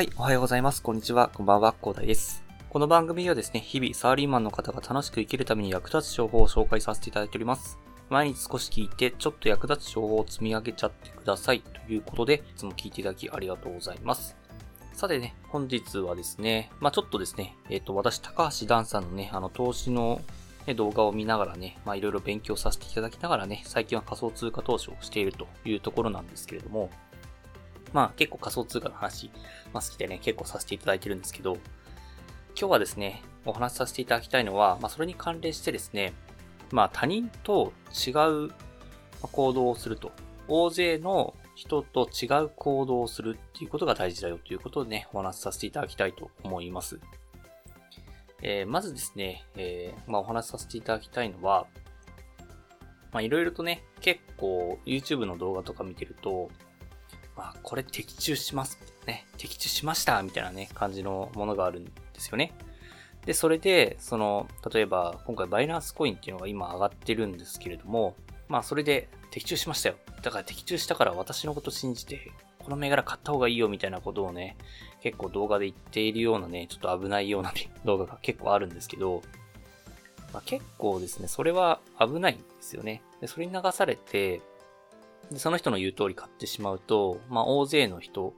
はい、おはようございます。こんにちは。こんばんは。広大です。この番組はですね、日々サラリーマンの方が楽しく生きるために役立つ情報を紹介させていただいております。毎日少し聞いて、ちょっと役立つ情報を積み上げちゃってください。ということで、いつも聞いていただきありがとうございます。さてね、本日はですね、まあちょっとですね、えっ、ー、と、私、高橋ダンさんのね、あの、投資の動画を見ながらね、まあいろいろ勉強させていただきながらね、最近は仮想通貨投資をしているというところなんですけれども、まあ結構仮想通貨の話、まあ好きでね、結構させていただいてるんですけど、今日はですね、お話しさせていただきたいのは、まあそれに関連してですね、まあ他人と違う行動をすると、大勢の人と違う行動をするっていうことが大事だよということでね、お話しさせていただきたいと思います。えー、まずですね、えー、まあお話しさせていただきたいのは、まあいろいろとね、結構 YouTube の動画とか見てると、まあ、これ的中します。ね。的中しましたみたいなね、感じのものがあるんですよね。で、それで、その、例えば、今回バイナンスコインっていうのが今上がってるんですけれども、まあ、それで的中しましたよ。だから的中したから私のこと信じて、この銘柄買った方がいいよみたいなことをね、結構動画で言っているようなね、ちょっと危ないような、動画が結構あるんですけど、まあ、結構ですね、それは危ないんですよね。で、それに流されて、で、その人の言う通り買ってしまうと、まあ、大勢の人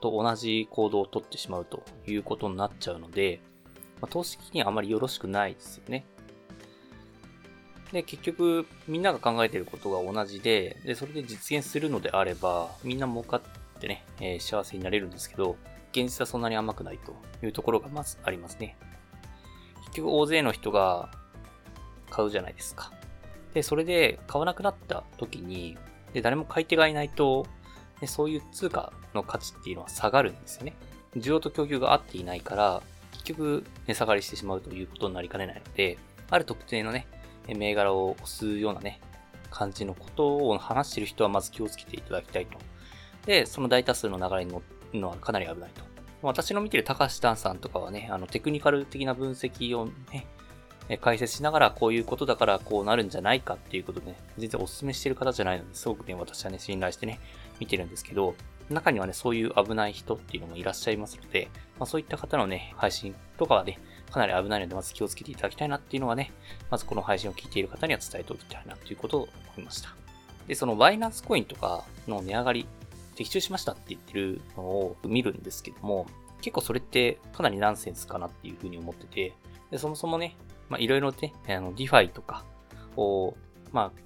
と同じ行動をとってしまうということになっちゃうので、まあ、投資的にはあまりよろしくないですよね。で、結局、みんなが考えていることが同じで、で、それで実現するのであれば、みんな儲かってね、えー、幸せになれるんですけど、現実はそんなに甘くないというところがまずありますね。結局、大勢の人が買うじゃないですか。で、それで買わなくなった時に、で、誰も買い手がいないと、でそういう通貨の価値っていうのは下がるんですよね。需要と供給が合っていないから、結局値下がりしてしまうということになりかねないので、ある特定のね、銘柄を押すようなね、感じのことを話してる人はまず気をつけていただきたいと。で、その大多数の流れに乗るのはかなり危ないと。私の見てる高橋丹さんとかはね、あのテクニカル的な分析をね、え解説しながらこういうことだからこうなるんじゃないかっていうことでね、全然お勧めしてる方じゃないので、すごくね、私はね、信頼してね、見てるんですけど、中にはね、そういう危ない人っていうのもいらっしゃいますので、まあ、そういった方のね、配信とかはね、かなり危ないので、まず気をつけていただきたいなっていうのはね、まずこの配信を聞いている方には伝えておきたいなということを思いました。で、そのバイナンスコインとかの値上がり、的中しましたって言ってるのを見るんですけども、結構それってかなりナンセンスかなっていうふうに思ってて、でそもそもね、まあ、いろいろね、あの、ディファイとかを、まあ、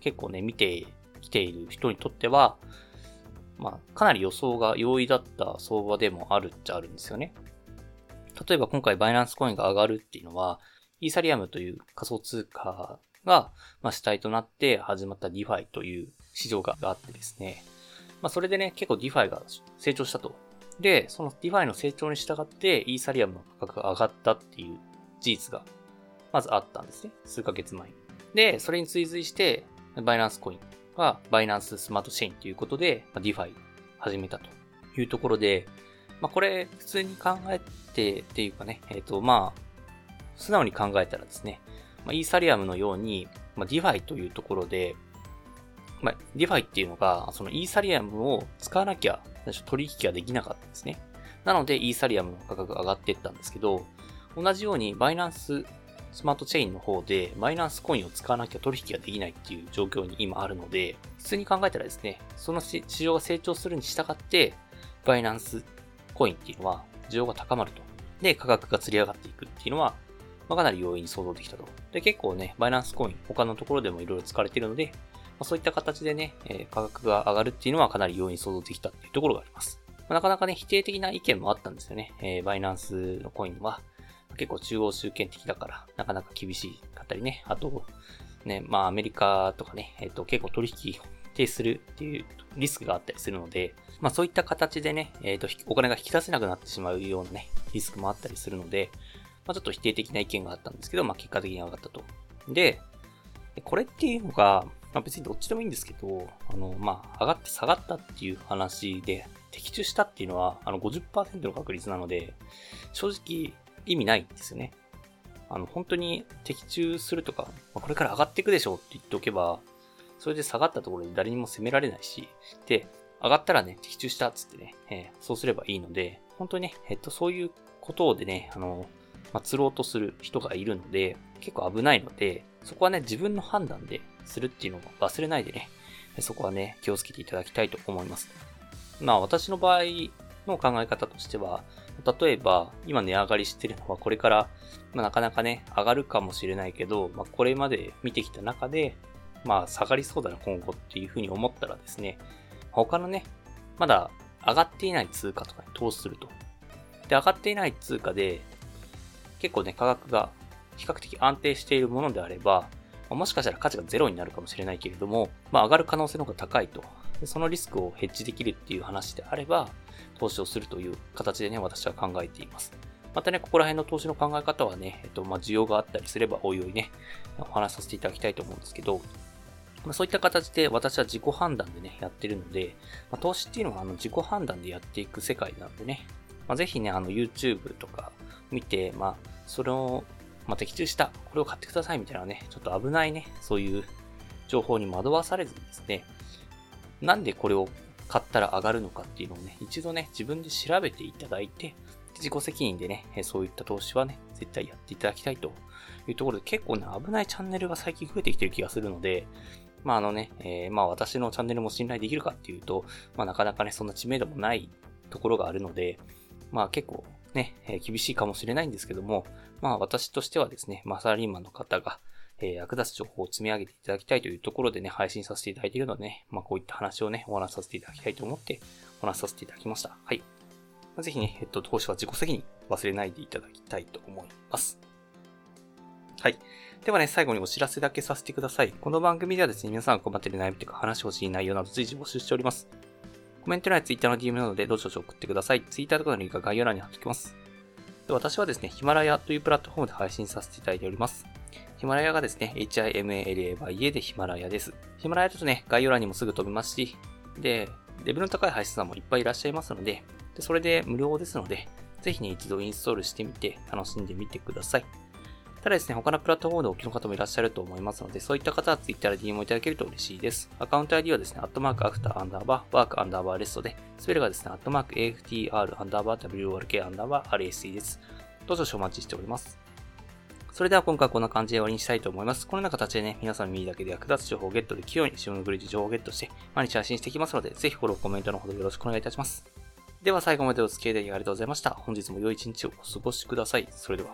結構ね、見てきている人にとっては、まあ、かなり予想が容易だった相場でもあるっちゃあるんですよね。例えば今回バイナンスコインが上がるっていうのは、イーサリアムという仮想通貨が、まあ、主体となって始まった DeFi という市場があってですね。まあ、それでね、結構 DeFi が成長したと。で、その DeFi の成長に従って、イーサリアムの価格が上がったっていう事実がまずあったんですね。数ヶ月前に。で、それに追随して、バイナンスコインがバイナンススマートチェーンということで、まあ、DeFi 始めたというところで、まあ、これ普通に考えてっていうかね、えっ、ー、と、まあ、素直に考えたらですね、まあ、イーサリアムのように、まあ、DeFi というところで、まあ、DeFi っていうのが、そのイーサリアムを使わなきゃ取引ができなかったんですね。なので、イーサリアムの価格が上がっていったんですけど、同じようにバイナンススマートチェーンの方でマイナンスコインを使わなきゃ取引ができないっていう状況に今あるので、普通に考えたらですね、その市場が成長するに従って、バイナンスコインっていうのは需要が高まると。で、価格が釣り上がっていくっていうのは、まあ、かなり容易に想像できたと。で、結構ね、バイナンスコイン、他のところでもいろいろ使われているので、まあ、そういった形でね、えー、価格が上がるっていうのはかなり容易に想像できたっていうところがあります。まあ、なかなかね、否定的な意見もあったんですよね。えー、バイナンスのコインは、結構中央集権的だから、なかなか厳しかったりね。あと、ね、まあアメリカとかね、えっ、ー、と結構取引停止するっていうリスクがあったりするので、まあそういった形でね、えっ、ー、と、お金が引き出せなくなってしまうようなね、リスクもあったりするので、まあちょっと否定的な意見があったんですけど、まあ結果的に上がったと。で、これっていうのが、まあ別にどっちでもいいんですけど、あの、まあ上がって下がったっていう話で、的中したっていうのは、あの50%の確率なので、正直、意味ないんですよね。あの、本当に的中するとか、まこれから上がっていくでしょうって言っておけば、それで下がったところで誰にも責められないし、で、上がったらね、的中したっつってね、えー、そうすればいいので、本当にね、えっと、そういうことでね、あの、まあ、釣ろうとする人がいるので、結構危ないので、そこはね、自分の判断でするっていうのを忘れないでね、そこはね、気をつけていただきたいと思います。まあ、私の場合の考え方としては、例えば、今値上がりしてるのはこれから、まあ、なかなかね、上がるかもしれないけど、まあ、これまで見てきた中で、まあ、下がりそうだな、今後っていうふうに思ったらですね、他のね、まだ上がっていない通貨とかに投資すると。で、上がっていない通貨で、結構ね、価格が比較的安定しているものであれば、もしかしたら価値がゼロになるかもしれないけれども、まあ上がる可能性の方が高いと。でそのリスクをヘッジできるっていう話であれば、投資をするという形でね、私は考えています。またね、ここら辺の投資の考え方はね、えっと、まあ、需要があったりすれば、おいおいね、お話しさせていただきたいと思うんですけど、まあ、そういった形で私は自己判断でね、やってるので、まあ、投資っていうのはあの自己判断でやっていく世界なのでね、まあ、ぜひね、あの YouTube とか見て、まあ、それを、まあ、的中した、これを買ってくださいみたいなね、ちょっと危ないね、そういう情報に惑わされずにですね、なんでこれを買ったら上がるのかっていうのをね、一度ね、自分で調べていただいて、自己責任でね、そういった投資はね、絶対やっていただきたいというところで、結構ね、危ないチャンネルが最近増えてきてる気がするので、まああのね、えー、まあ私のチャンネルも信頼できるかっていうと、まあなかなかね、そんな知名度もないところがあるので、まあ結構ね、えー、厳しいかもしれないんですけども、まあ私としてはですね、まあサラリーマンの方が、えー、役立つ情報を積み上げていただきたいというところでね、配信させていただいているのでね、まあこういった話をね、お話しさせていただきたいと思ってお話しさせていただきました。はい。ぜひね、えっと、投資は自己責任忘れないでいただきたいと思います。はい。ではね、最後にお知らせだけさせてください。この番組ではですね、皆さんが困っている悩みとか話してほしい内容など随時募集しております。コメント欄や Twitter の DM などでどしどし送ってください。Twitter とかのリンクは概要欄に貼っておきます。で私はですね、ヒマラヤというプラットフォームで配信させていただいております。ヒマラヤがですね、HIMALAYA でヒマラヤです。ヒマラヤだとね、概要欄にもすぐ飛びますし、で、レベルの高い配信者もいっぱいいらっしゃいますので、でそれで無料ですので、ぜひね、一度インストールしてみて楽しんでみてください。ただですね、他のプラットフォームでお聞きの方もいらっしゃると思いますので、そういった方は Twitter で DM をいただけると嬉しいです。アカウント ID はですね、アットマークアフターアンダーバー、ワークアンダーバーレストで、スペルがですね、アットマーク AFTR アンダーバー WRK アンダーバー RSC です。どうぞお待ちしております。それでは今回はこんな感じで終わりにしたいと思います。このような形でね、皆さんの耳だけで役立つ情報をゲットできるように、自分のグリッジ情報をゲットして、毎日配信していきますので、ぜひフォロー、コメントのほどよろしくお願いいたします。では最後までお付き合いいただきありがとうございました。本日も良い一日をお過ごしください。それでは。